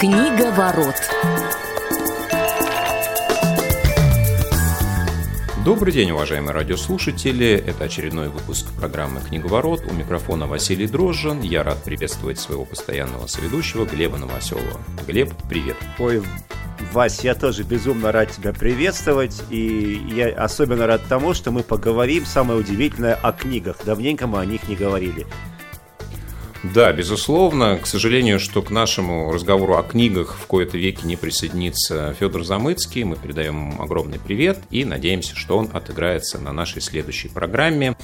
Книга ворот. Добрый день, уважаемые радиослушатели. Это очередной выпуск программы «Книговорот». У микрофона Василий Дрожжин. Я рад приветствовать своего постоянного соведущего Глеба Новоселова. Глеб, привет. Ой, Вась, я тоже безумно рад тебя приветствовать, и я особенно рад тому, что мы поговорим, самое удивительное, о книгах. Давненько мы о них не говорили. Да, безусловно. К сожалению, что к нашему разговору о книгах в кои-то веке не присоединится Федор Замыцкий. Мы передаем ему огромный привет и надеемся, что он отыграется на нашей следующей программе.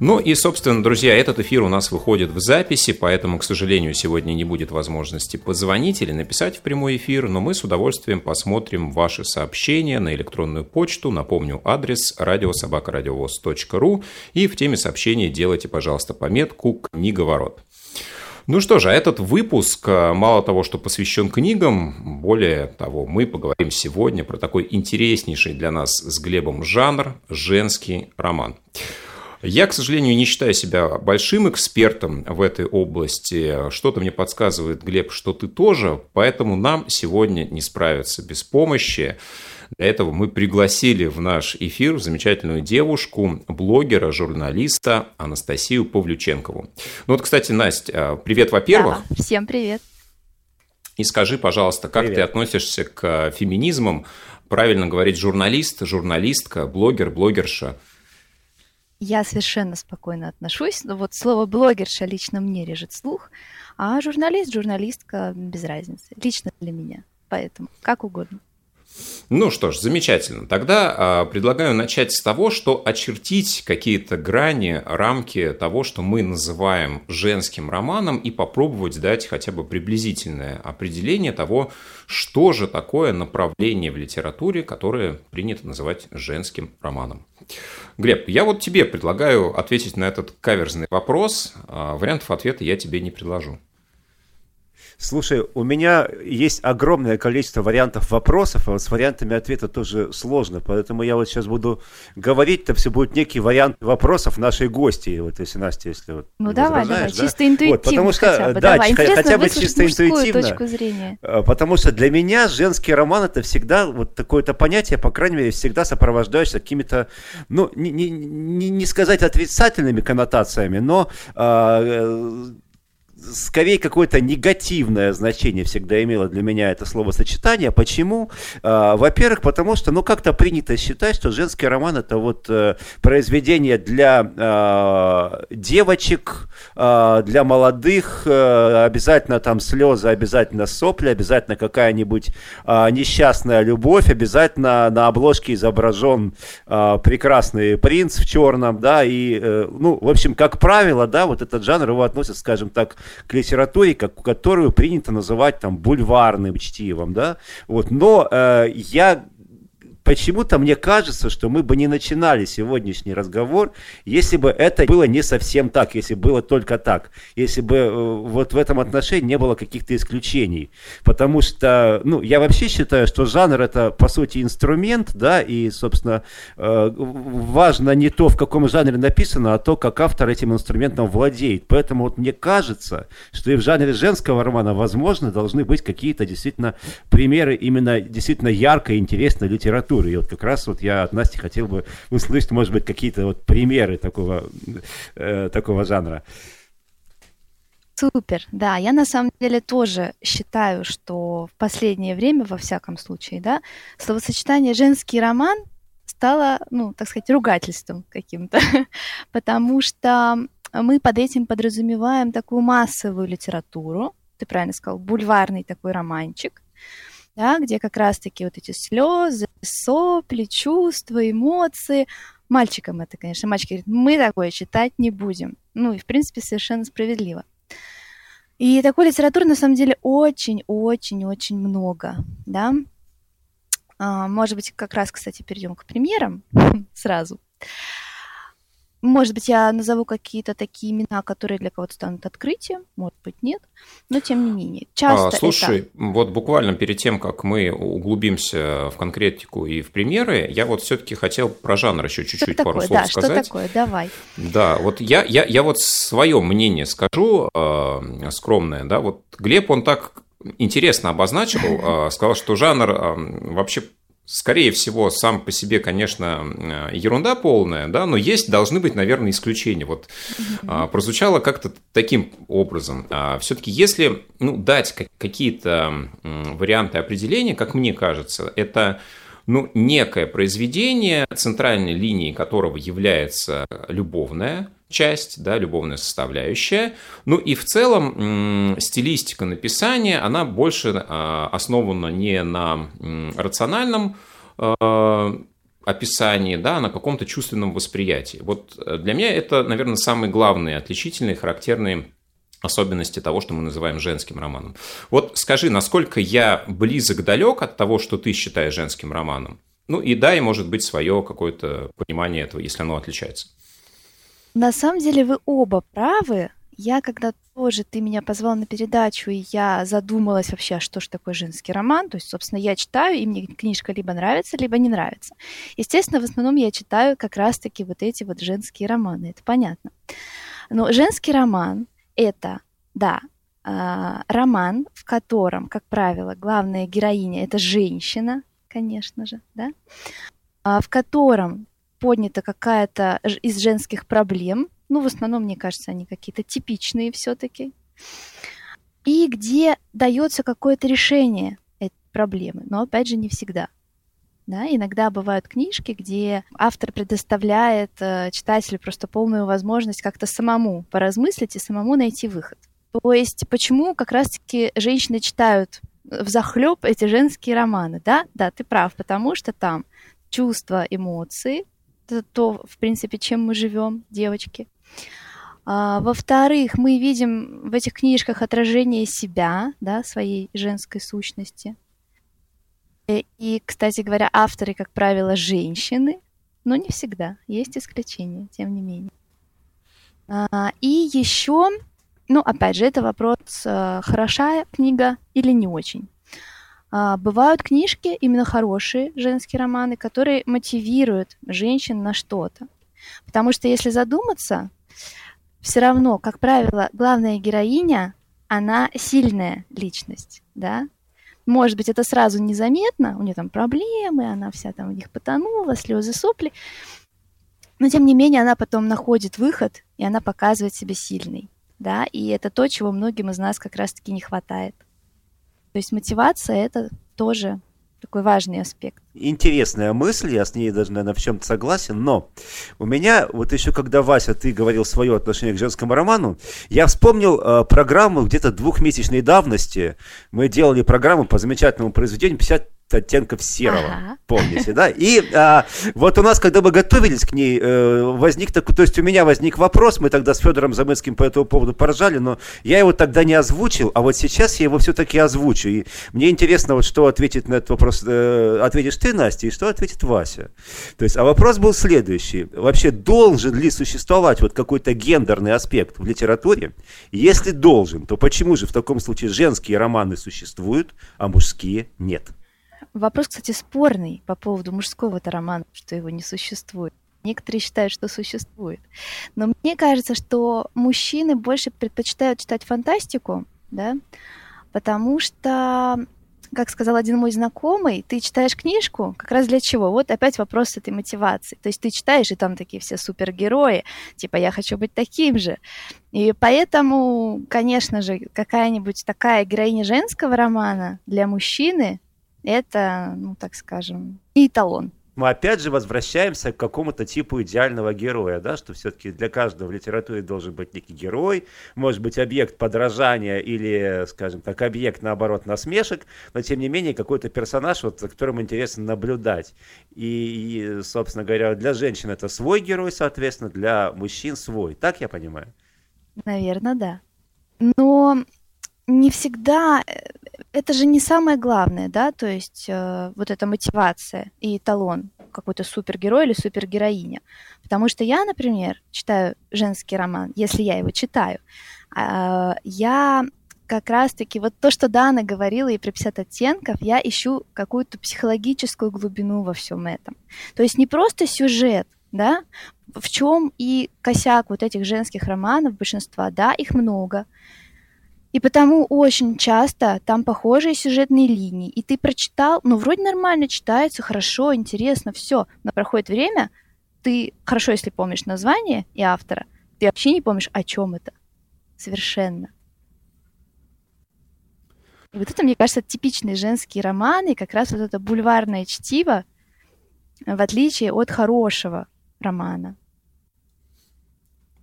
Ну и, собственно, друзья, этот эфир у нас выходит в записи, поэтому, к сожалению, сегодня не будет возможности позвонить или написать в прямой эфир, но мы с удовольствием посмотрим ваши сообщения на электронную почту. Напомню, адрес радиособакарадиовоз.ру и в теме сообщения делайте, пожалуйста, пометку «Книговорот». Ну что же, а этот выпуск, э, мало того, что посвящен книгам, более того, мы поговорим сегодня про такой интереснейший для нас с Глебом жанр – женский роман. Я, к сожалению, не считаю себя большим экспертом в этой области. Что-то мне подсказывает, Глеб, что ты тоже, поэтому нам сегодня не справиться без помощи. Для этого мы пригласили в наш эфир замечательную девушку, блогера, журналиста Анастасию Павлюченкову. Ну вот, кстати, Настя, привет, во-первых. Да, всем привет. И скажи, пожалуйста, как привет. ты относишься к феминизмам? Правильно говорить журналист, журналистка, блогер, блогерша – я совершенно спокойно отношусь, но вот слово блогерша лично мне режет слух, а журналист, журналистка без разницы, лично для меня. Поэтому как угодно. Ну что ж, замечательно. Тогда э, предлагаю начать с того, что очертить какие-то грани, рамки того, что мы называем женским романом, и попробовать дать хотя бы приблизительное определение того, что же такое направление в литературе, которое принято называть женским романом. Глеб, я вот тебе предлагаю ответить на этот каверзный вопрос. А вариантов ответа я тебе не предложу. Слушай, у меня есть огромное количество вариантов вопросов, а вот с вариантами ответа тоже сложно, поэтому я вот сейчас буду говорить, то все будет некий вариант вопросов нашей гости, вот если Настя, если вот Ну давай, давай, да? чисто интуитивно вот, потому что, хотя бы, да, давай. хотя бы чисто интуитивно, точку зрения. А, потому что для меня женский роман это всегда вот такое-то понятие, по крайней мере, всегда сопровождаешься какими-то, ну, не, не, не, не сказать отрицательными коннотациями, но э, скорее какое-то негативное значение всегда имело для меня это словосочетание. Почему? А, во-первых, потому что, ну, как-то принято считать, что женский роман это вот э, произведение для э, девочек, э, для молодых, э, обязательно там слезы, обязательно сопли, обязательно какая-нибудь несчастная любовь, обязательно на обложке изображен прекрасный принц в черном, да, и, э, ну, в общем, как правило, да, вот этот жанр его относят, скажем так, к литературе, как, которую принято называть там бульварным чтивом, да, вот, но э, я почему-то мне кажется, что мы бы не начинали сегодняшний разговор, если бы это было не совсем так, если было только так, если бы э, вот в этом отношении не было каких-то исключений. Потому что, ну, я вообще считаю, что жанр это, по сути, инструмент, да, и, собственно, э, важно не то, в каком жанре написано, а то, как автор этим инструментом владеет. Поэтому вот мне кажется, что и в жанре женского романа, возможно, должны быть какие-то действительно примеры именно действительно яркой, интересной литературы литературы. И вот как раз вот я от Насти хотел бы услышать, может быть, какие-то вот примеры такого, э, такого жанра. Супер, да, я на самом деле тоже считаю, что в последнее время, во всяком случае, да, словосочетание «женский роман» стало, ну, так сказать, ругательством каким-то, потому что мы под этим подразумеваем такую массовую литературу, ты правильно сказал, бульварный такой романчик, да, где как раз-таки вот эти слезы, сопли, чувства, эмоции. Мальчикам это, конечно, мальчики говорят, мы такое читать не будем. Ну и, в принципе, совершенно справедливо. И такой литературы, на самом деле, очень-очень-очень много, да. А, может быть, как раз, кстати, перейдем к примерам сразу. Может быть, я назову какие-то такие имена, которые для кого-то станут открытием, может быть, нет, но тем не менее. Часто а, слушай, это... вот буквально перед тем, как мы углубимся в конкретику и в примеры, я вот все-таки хотел про жанр еще чуть-чуть пару такое? слов да, сказать. Что такое? Давай. Да, вот я, я, я вот свое мнение скажу, э, скромное, да, вот Глеб, он так интересно обозначил, а, сказал, что жанр вообще скорее всего, сам по себе, конечно, ерунда полная, да, но есть, должны быть, наверное, исключения. Вот mm-hmm. прозвучало как-то таким образом. А, Все-таки, если ну, дать какие-то варианты определения, как мне кажется, это ну, некое произведение, центральной линией которого является любовная часть, да, любовная составляющая. Ну и в целом стилистика написания, она больше а, основана не на рациональном а, описании, да, а на каком-то чувственном восприятии. Вот э, для меня это, наверное, самые главные отличительные, характерные особенности того, что мы называем женским романом. Вот скажи, насколько я близок, далек от того, что ты считаешь женским романом? Ну и да, и может быть свое какое-то понимание этого, если оно отличается. На самом деле вы оба правы. Я когда тоже ты меня позвал на передачу, и я задумалась вообще, что же такое женский роман. То есть, собственно, я читаю, и мне книжка либо нравится, либо не нравится. Естественно, в основном я читаю как раз-таки вот эти вот женские романы, это понятно. Но женский роман — это, да, а, роман, в котором, как правило, главная героиня — это женщина, конечно же, да, а, в котором поднята какая-то из женских проблем, ну, в основном, мне кажется, они какие-то типичные все-таки, и где дается какое-то решение этой проблемы, но, опять же, не всегда. Да, иногда бывают книжки, где автор предоставляет э, читателю просто полную возможность как-то самому поразмыслить и самому найти выход. То есть почему как раз-таки женщины читают в захлеб эти женские романы, да? Да, ты прав, потому что там чувства, эмоции, это то, в принципе, чем мы живем, девочки. А, во-вторых, мы видим в этих книжках отражение себя, да, своей женской сущности. Э, и, кстати говоря, авторы, как правило, женщины, но не всегда. Есть исключения, тем не менее. А, и еще, ну, опять же, это вопрос, э, хороша книга или не очень. А, бывают книжки, именно хорошие женские романы, которые мотивируют женщин на что-то. Потому что если задуматься, все равно, как правило, главная героиня, она сильная личность, да. Может быть, это сразу незаметно, у нее там проблемы, она вся там в них потонула, слезы, сопли. Но, тем не менее, она потом находит выход, и она показывает себя сильной, да, и это то, чего многим из нас как раз-таки не хватает. То есть мотивация это тоже такой важный аспект. Интересная мысль, я с ней даже, наверное, в чем-то согласен, но у меня, вот еще когда, Вася, ты говорил свое отношение к женскому роману, я вспомнил э, программу где-то двухмесячной давности. Мы делали программу по замечательному произведению 50 оттенков серого, ага. помните, да? И а, вот у нас, когда мы готовились к ней, э, возник такой, то есть у меня возник вопрос, мы тогда с Федором Замыцким по этому поводу поржали, но я его тогда не озвучил, а вот сейчас я его все-таки озвучу. И мне интересно, вот что ответит на этот вопрос, э, ответишь ты, Настя, и что ответит Вася. То есть, а вопрос был следующий. Вообще, должен ли существовать вот какой-то гендерный аспект в литературе? Если должен, то почему же в таком случае женские романы существуют, а мужские нет? Вопрос, кстати, спорный по поводу мужского-то романа, что его не существует. Некоторые считают, что существует. Но мне кажется, что мужчины больше предпочитают читать фантастику, да, потому что, как сказал один мой знакомый, ты читаешь книжку как раз для чего? Вот опять вопрос этой мотивации. То есть ты читаешь, и там такие все супергерои, типа «я хочу быть таким же». И поэтому, конечно же, какая-нибудь такая героиня женского романа для мужчины это, ну, так скажем, не эталон. Мы опять же возвращаемся к какому-то типу идеального героя, да, что все-таки для каждого в литературе должен быть некий герой, может быть объект подражания или, скажем так, объект, наоборот, насмешек, но тем не менее какой-то персонаж, вот, за которым интересно наблюдать. И, и, собственно говоря, для женщин это свой герой, соответственно, для мужчин свой. Так я понимаю? Наверное, да. Но не всегда э, это же не самое главное, да, то есть э, вот эта мотивация и эталон какой-то супергерой или супергероиня. Потому что я, например, читаю женский роман, если я его читаю, э, я как раз-таки вот то, что Дана говорила и про 50 оттенков, я ищу какую-то психологическую глубину во всем этом. То есть не просто сюжет, да, в чем и косяк вот этих женских романов большинства, да, их много, И потому очень часто там похожие сюжетные линии. И ты прочитал, ну, вроде нормально читается, хорошо, интересно, все. Но проходит время, ты хорошо, если помнишь название и автора, ты вообще не помнишь, о чем это. Совершенно. И вот это, мне кажется, типичные женские романы, как раз вот это бульварное чтиво, в отличие от хорошего романа.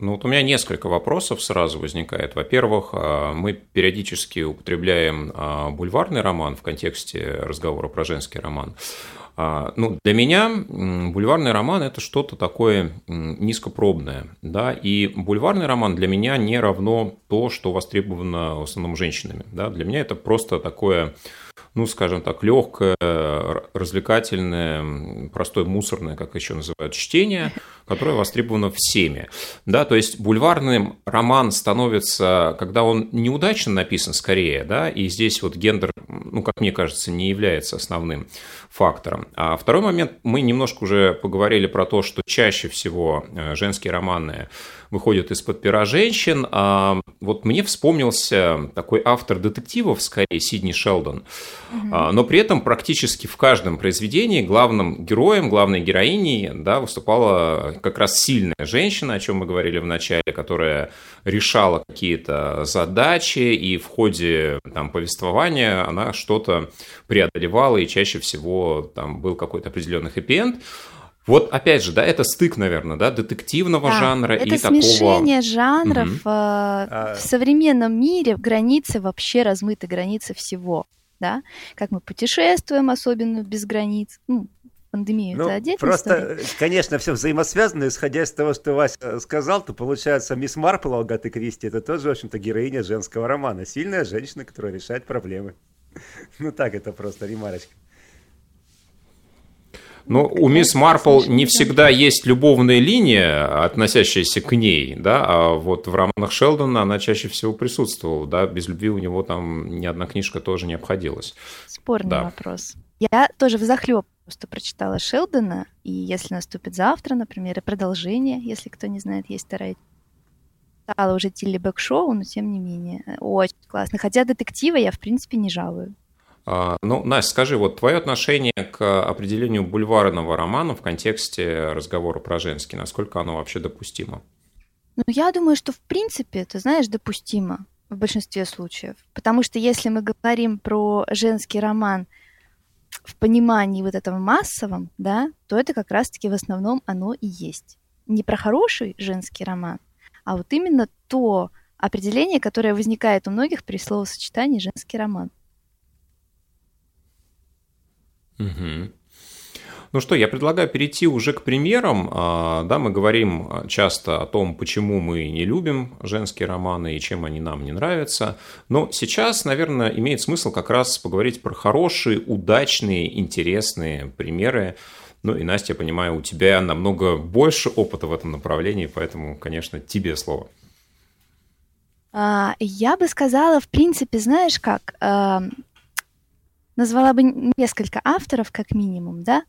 Ну вот у меня несколько вопросов сразу возникает. Во-первых, а, мы периодически употребляем а, бульварный роман в контексте разговора про женский роман. А, ну, для меня бульварный роман – это что-то такое низкопробное. Да? И бульварный роман для меня не равно то, что востребовано в основном женщинами. Да? Для меня это просто такое ну, скажем так, легкое, развлекательное, простое мусорное, как еще называют, чтение, которое востребовано всеми. Да, то есть бульварный роман становится, когда он неудачно написан скорее, да, и здесь вот гендер, ну, как мне кажется, не является основным фактором. А второй момент, мы немножко уже поговорили про то, что чаще всего э, женские романы выходят из-под пера женщин. А вот мне вспомнился такой автор детективов, скорее, Сидни Шелдон. Угу. Но при этом практически в каждом произведении главным героем, главной героиней да, выступала как раз сильная женщина, о чем мы говорили в начале, которая решала какие-то задачи, и в ходе там, повествования она что-то преодолевала, и чаще всего там был какой-то определенный хэппи-энд. Вот опять же, да, это стык, наверное, да, детективного да, жанра это и смешение жанров угу. в современном мире, границы вообще размыты, границы всего, да, как мы путешествуем, особенно без границ, ну, пандемию ну, это отдельная Просто, история. конечно, все взаимосвязано, исходя из того, что Вася сказал, то получается мисс Марпл Агаты Кристи, это тоже, в общем-то, героиня женского романа, сильная женщина, которая решает проблемы. Ну так, это просто ремарочка. Но у мисс Марпл не всегда есть любовная линия, относящаяся к ней, да, а вот в романах Шелдона она чаще всего присутствовала, да, без любви у него там ни одна книжка тоже не обходилась. Спорный да. вопрос. Я тоже в захлеб просто прочитала Шелдона, и если наступит завтра, например, и продолжение, если кто не знает, есть вторая стала уже Тилли Бэкшоу, но тем не менее, очень классно. Хотя детектива я, в принципе, не жалую. А, ну, Настя, скажи, вот твое отношение к определению бульварного романа в контексте разговора про женский, насколько оно вообще допустимо? Ну, я думаю, что в принципе, ты знаешь, допустимо в большинстве случаев. Потому что если мы говорим про женский роман в понимании вот этого массовом, да, то это как раз-таки в основном оно и есть. Не про хороший женский роман, а вот именно то определение, которое возникает у многих при словосочетании женский роман. Угу. Ну что, я предлагаю перейти уже к примерам. А, да, мы говорим часто о том, почему мы не любим женские романы и чем они нам не нравятся. Но сейчас, наверное, имеет смысл как раз поговорить про хорошие, удачные, интересные примеры. Ну и, Настя, я понимаю, у тебя намного больше опыта в этом направлении, поэтому, конечно, тебе слово. А, я бы сказала, в принципе, знаешь как, назвала бы несколько авторов, как минимум, да.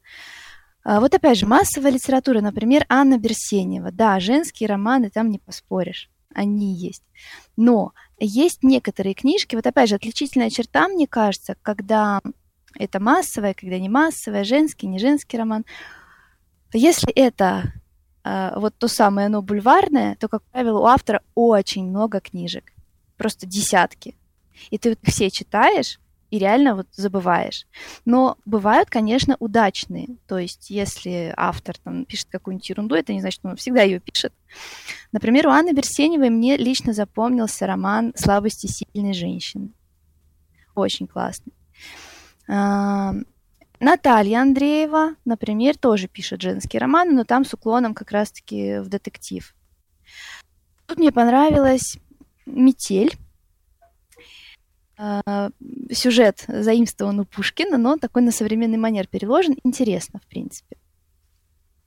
А, вот опять же, массовая литература, например, Анна Берсенева. Да, женские романы, там не поспоришь, они есть. Но есть некоторые книжки, вот опять же, отличительная черта, мне кажется, когда это массовая, когда не массовая, женский, не женский роман. Если это э, вот то самое оно бульварное, то, как правило, у автора очень много книжек, просто десятки. И ты все читаешь, и реально вот забываешь. Но бывают, конечно, удачные. То есть, если автор там пишет какую-нибудь ерунду, это не значит, что он всегда ее пишет. Например, у Анны Берсеневой мне лично запомнился роман «Слабости сильной женщины». Очень классный. А, Наталья Андреева, например, тоже пишет женские романы, но там с уклоном как раз-таки в детектив. Тут мне понравилась «Метель», сюжет заимствован у Пушкина, но такой на современный манер переложен. Интересно, в принципе.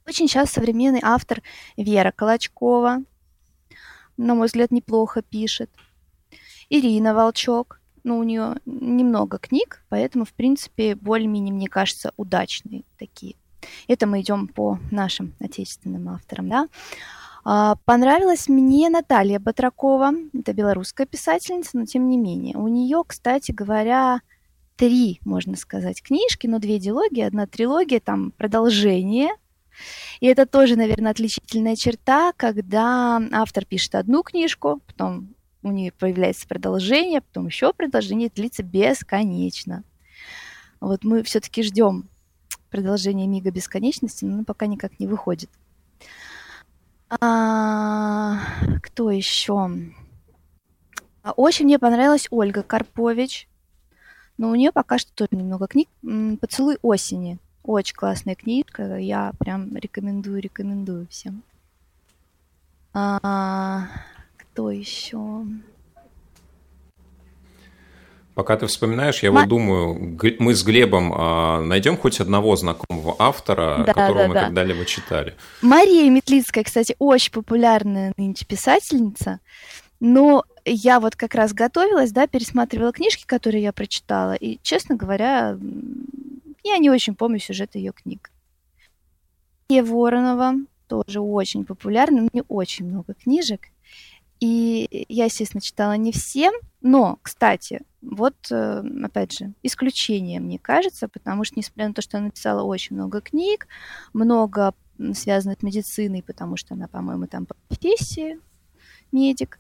Очень сейчас современный автор Вера Колочкова, на мой взгляд, неплохо пишет. Ирина Волчок, ну, у нее немного книг, поэтому, в принципе, более-менее, мне кажется, удачные такие. Это мы идем по нашим отечественным авторам, да. А, понравилась мне Наталья Батракова, это белорусская писательница, но тем не менее. У нее, кстати говоря, три, можно сказать, книжки, но две диалоги, одна трилогия, там продолжение. И это тоже, наверное, отличительная черта, когда автор пишет одну книжку, потом у нее появляется продолжение, потом еще продолжение длится бесконечно. Вот мы все-таки ждем продолжения Мига бесконечности, но пока никак не выходит. А, кто еще? Очень мне понравилась Ольга Карпович. Но у нее пока что тоже немного книг. «Поцелуй осени». Очень классная книжка. Я прям рекомендую, рекомендую всем. А, кто еще? Пока ты вспоминаешь, я Ма... вот думаю, мы с Глебом а, найдем хоть одного знакомого автора, да, которого да, мы да. когда-либо читали. Мария Метлицкая, кстати, очень популярная нынче писательница. Но я вот как раз готовилась, да, пересматривала книжки, которые я прочитала, и, честно говоря, я не очень помню сюжет ее книг. И Воронова тоже очень популярна, у нее очень много книжек. И я, естественно, читала не всем, но, кстати, вот, э, опять же, исключение, мне кажется, потому что, несмотря на то, что она написала очень много книг, много связанных с медициной, потому что она, по-моему, там по профессии медик.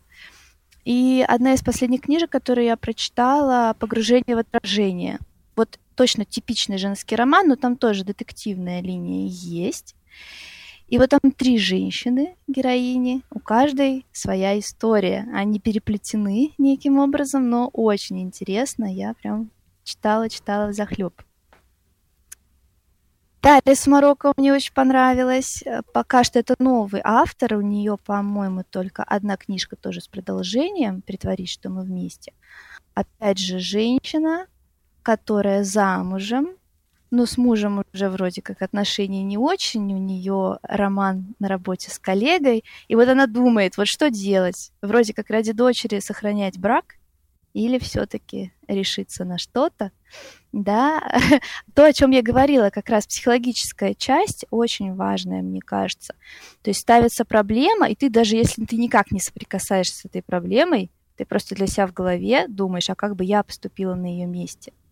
И одна из последних книжек, которую я прочитала, «Погружение в отражение». Вот точно типичный женский роман, но там тоже детективная линия есть. И вот там три женщины, героини, у каждой своя история. Они переплетены неким образом, но очень интересно. Я прям читала, читала захлеб. Дарья Сморока мне очень понравилась. Пока что это новый автор. У нее, по-моему, только одна книжка тоже с продолжением «Притворись, что мы вместе». Опять же, женщина, которая замужем, но с мужем уже вроде как отношения не очень, у нее роман на работе с коллегой, и вот она думает, вот что делать, вроде как ради дочери сохранять брак или все-таки решиться на что-то, да, то, о чем я говорила, как раз психологическая часть очень важная, мне кажется. То есть ставится проблема, и ты даже если ты никак не соприкасаешься с этой проблемой, ты просто для себя в голове думаешь, а как бы я поступила на ее месте –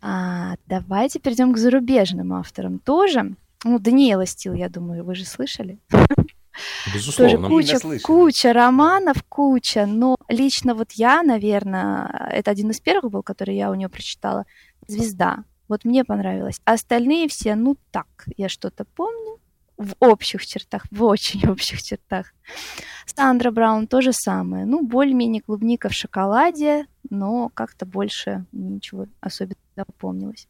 а, давайте перейдем к зарубежным авторам тоже. Ну, Даниэла Стил, я думаю, вы же слышали. Безусловно. Тоже куча, куча романов, куча. Но лично вот я, наверное, это один из первых был, который я у нее прочитала. «Звезда». Вот мне понравилось. А остальные все, ну так, я что-то помню в общих чертах, в очень общих чертах. Сандра Браун то же самое. Ну, более-менее клубника в шоколаде, но как-то больше ничего особенно запомнилось.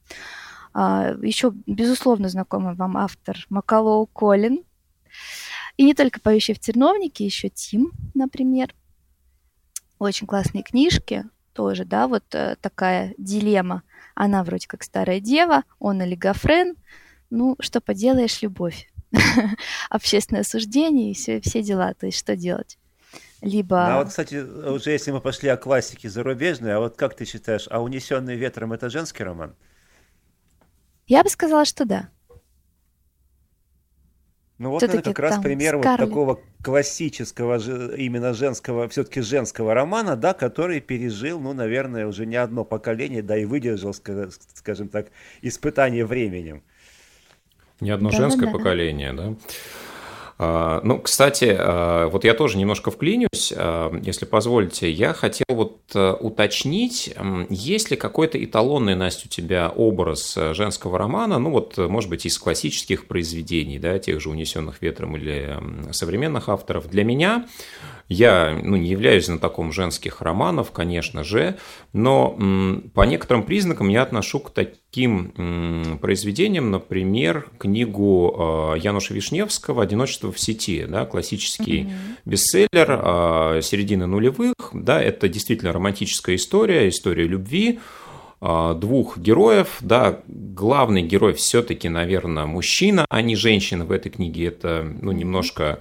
А, еще, безусловно, знакомый вам автор Макалоу Колин. И не только «Поющий в терновнике», еще Тим, например. Очень классные книжки тоже, да, вот э, такая дилемма. Она вроде как старая дева, он олигофрен. Ну, что поделаешь, любовь. общественное осуждение и все, все дела. То есть что делать? Либо... А вот, кстати, уже если мы пошли о классике зарубежной, а вот как ты считаешь, а «Унесенный ветром» — это женский роман? Я бы сказала, что да. Ну вот это как раз пример вот такого классического именно женского, все-таки женского романа, да, который пережил, ну, наверное, уже не одно поколение, да и выдержал, скажем так, испытание временем. Не одно да, женское да, поколение, да? А, ну, кстати, а, вот я тоже немножко вклинюсь, а, если позволите. Я хотел вот уточнить, есть ли какой-то эталонный, Настя, у тебя образ женского романа, ну вот, может быть, из классических произведений, да, тех же «Унесенных ветром» или современных авторов. Для меня я ну, не являюсь знатоком женских романов, конечно же, но по некоторым признакам я отношу к таким произведениям, например, книгу а, Януша Вишневского «Одиночество в сети», да, классический mm-hmm. бестселлер а, середины нулевых. Да, это действительно романтическая история, история любви а, двух героев, да, главный герой все-таки, наверное, мужчина, а не женщина в этой книге, это, ну, немножко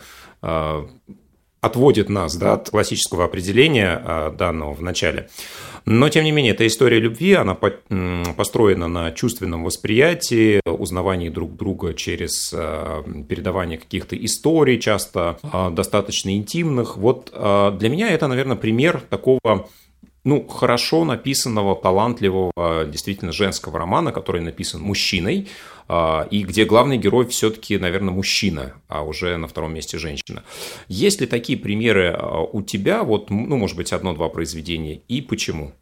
отводит нас да, от классического определения а, данного в начале. Но, тем не менее, эта история любви, она построена на чувственном восприятии, узнавании друг друга через а, передавание каких-то историй, часто а, достаточно интимных. Вот для меня это, наверное, пример такого ну, хорошо написанного, талантливого, действительно женского романа, который написан мужчиной, а, и где главный герой все-таки, наверное, мужчина, а уже на втором месте женщина. Есть ли такие примеры а, у тебя, вот, ну, может быть, одно-два произведения, и почему?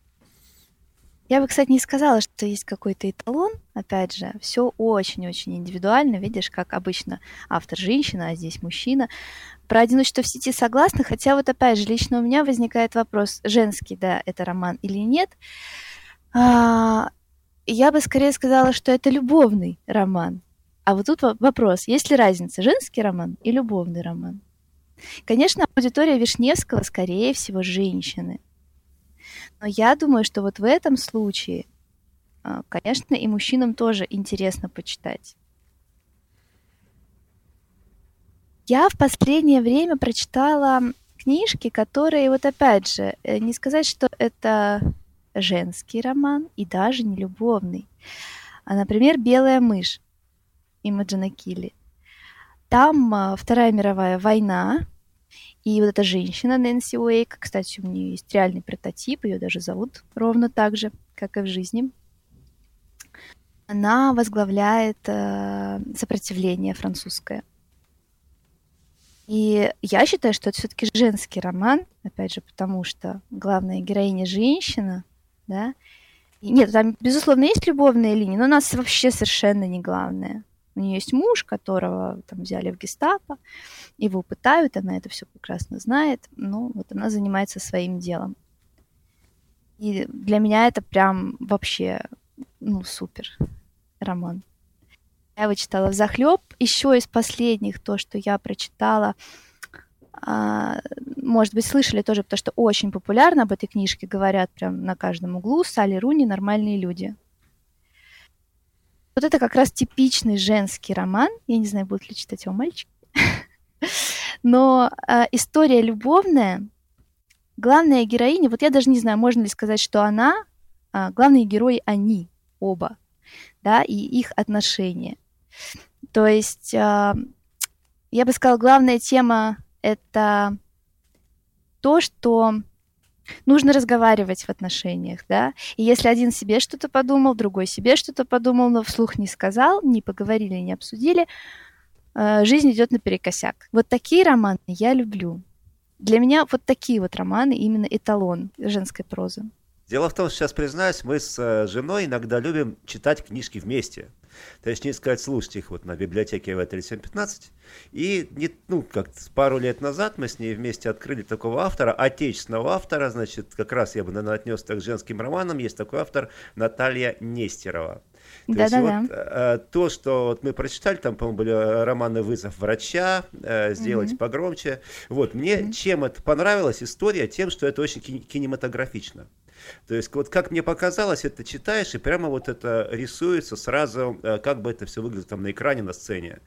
Я бы, кстати, не сказала, что есть какой-то эталон. Опять же, все очень-очень индивидуально. Видишь, как обычно автор женщина, а здесь мужчина. Про одиночество в сети согласна, хотя вот опять же лично у меня возникает вопрос, женский, да, это роман или нет. А, я бы скорее сказала, что это любовный роман. А вот тут вопрос, есть ли разница, женский роман и любовный роман? Конечно, аудитория Вишневского, скорее всего, женщины. Но я думаю, что вот в этом случае, а, конечно, и мужчинам тоже интересно почитать. Я в последнее время прочитала книжки, которые, вот опять же, э, не сказать, что это женский роман и даже не любовный. А, например, «Белая мышь» Имаджина Килли. Там а, Вторая мировая война, и вот эта женщина, Нэнси Уэйк, кстати, у нее есть реальный прототип, ее даже зовут ровно так же, как и в жизни. Она возглавляет э, сопротивление французское – и я считаю, что это все-таки женский роман, опять же, потому что главная героиня женщина, да. И нет, там, безусловно, есть любовные линии, но у нас вообще совершенно не главное. У нее есть муж, которого там взяли в гестапо, его пытают, она это все прекрасно знает, но вот она занимается своим делом. И для меня это прям вообще, ну, супер роман. Я его читала в захлеб. Еще из последних, то, что я прочитала, а, может быть, слышали тоже, потому что очень популярно об этой книжке, говорят прям на каждом углу, Салли Руни «Нормальные люди». Вот это как раз типичный женский роман. Я не знаю, будут ли читать его мальчики. Но э, история любовная. Главная героиня, вот я даже не знаю, можно ли сказать, что она, э, главные герои они оба, да, и их отношения. То есть, а, я бы сказала, главная тема — это то, что нужно разговаривать в отношениях, да, и если один себе что-то подумал, другой себе что-то подумал, но вслух не сказал, не поговорили, не обсудили, а, жизнь идет наперекосяк. Вот такие романы я люблю. Для меня вот такие вот романы именно эталон женской прозы. Дело в том, что сейчас признаюсь, мы с э, женой иногда любим читать книжки вместе. Точнее сказать, слушать их вот на библиотеке ВТ-3715. И не, ну, как пару лет назад мы с ней вместе открыли такого автора, отечественного автора, значит, как раз я бы, наверное, отнес так к женским романам. Есть такой автор Наталья Нестерова. То да, есть да, вот да. Э, то, что вот мы прочитали, там, по-моему, были э, романы «Вызов врача», э, «Сделать угу. погромче». Вот, мне угу. чем это понравилась история? Тем, что это очень кинематографично. То есть вот как мне показалось, это читаешь, и прямо вот это рисуется сразу, э, как бы это все выглядит там на экране, на сцене.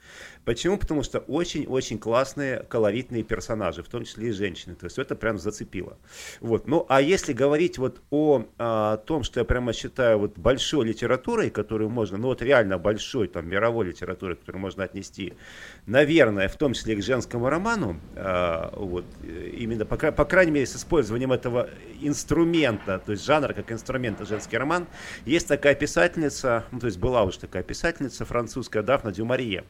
Почему? Потому что очень-очень классные, колоритные персонажи, в том числе и женщины. То есть это прям зацепило. Вот. Ну, а если говорить вот о, о том, что я прямо считаю вот большой литературой, которую можно, ну вот реально большой, там, мировой литературой, которую можно отнести, наверное, в том числе и к женскому роману, э, вот, именно, по, по крайней мере, с использованием этого инструмента, то есть жанра как инструмента женский роман, есть такая писательница, ну, то есть была уже такая писательница французская, Дафна Дюмарье.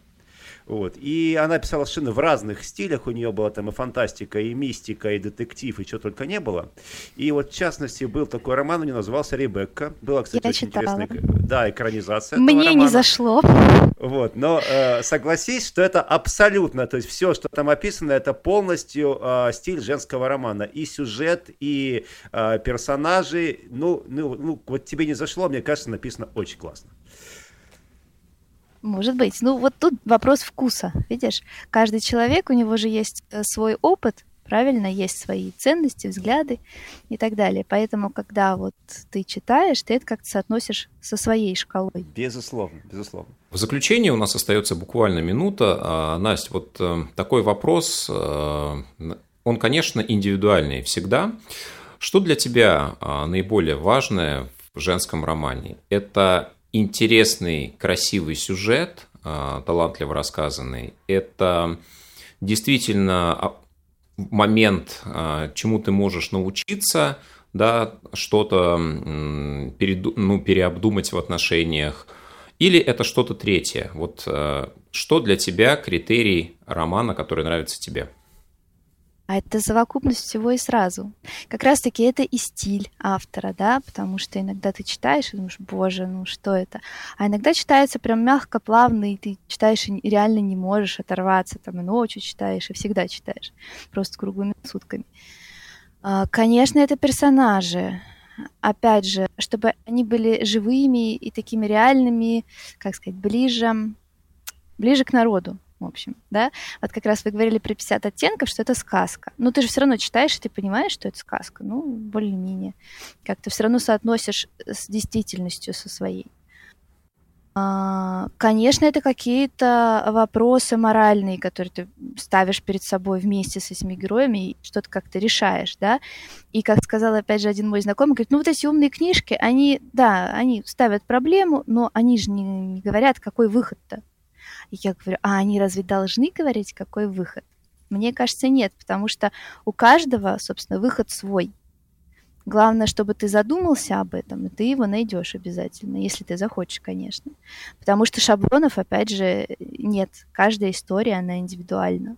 Вот. И она писала совершенно в разных стилях. У нее была там и фантастика, и мистика, и детектив, и что только не было. И вот в частности был такой роман, у нее назывался «Ребекка». Была, кстати, Я очень читала. интересная да, экранизация Мне не зашло. Вот. Но э, согласись, что это абсолютно, то есть все, что там описано, это полностью э, стиль женского романа. И сюжет, и э, персонажи. Ну, ну, ну, вот тебе не зашло, мне кажется, написано очень классно. Может быть. Ну, вот тут вопрос вкуса. Видишь, каждый человек, у него же есть э, свой опыт, правильно, есть свои ценности, взгляды и так далее. Поэтому, когда вот ты читаешь, ты это как-то соотносишь со своей шкалой. Безусловно, безусловно. В заключение у нас остается буквально минута. А, Настя, вот э, такой вопрос. Э, он, конечно, индивидуальный всегда. Что для тебя а, наиболее важное в женском романе? Это интересный, красивый сюжет, а, талантливо рассказанный. Это действительно а, момент, чему ты можешь научиться, да, что-то перед, ну, переобдумать в отношениях, или это что-то третье? Вот что для тебя критерий романа, который нравится тебе? А это совокупность всего и сразу. Как раз-таки это и стиль автора, да, потому что иногда ты читаешь и думаешь, боже, ну что это? А иногда читается прям мягко, плавно, и ты читаешь и реально не можешь оторваться, там и ночью читаешь, и всегда читаешь, просто круглыми сутками. А, конечно, это персонажи. Опять же, чтобы они были живыми и такими реальными, как сказать, ближе, ближе к народу, в общем, да. Вот как раз вы говорили про 50 оттенков, что это сказка. Но ты же все равно читаешь, и ты понимаешь, что это сказка. Ну, более-менее. Как-то все равно соотносишь с действительностью со своей. А, конечно, это какие-то вопросы моральные, которые ты ставишь перед собой вместе с этими героями и что-то как-то решаешь, да. И, как сказал, опять же, один мой знакомый, говорит, ну вот эти умные книжки, они, да, они ставят проблему, но они же не, не говорят, какой выход-то. И я говорю, а они разве должны говорить, какой выход? Мне кажется, нет, потому что у каждого, собственно, выход свой. Главное, чтобы ты задумался об этом, и ты его найдешь обязательно, если ты захочешь, конечно. Потому что шаблонов, опять же, нет. Каждая история, она индивидуальна.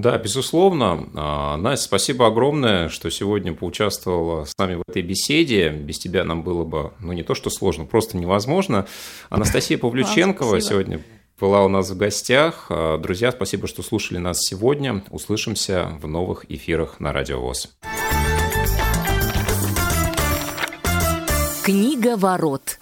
Да, безусловно. А, Настя, спасибо огромное, что сегодня поучаствовала с нами в этой беседе. Без тебя нам было бы, ну, не то что сложно, просто невозможно. Анастасия Павлюченкова сегодня была у нас в гостях. А, друзья, спасибо, что слушали нас сегодня. Услышимся в новых эфирах на Радио ВОЗ. Книга ворот.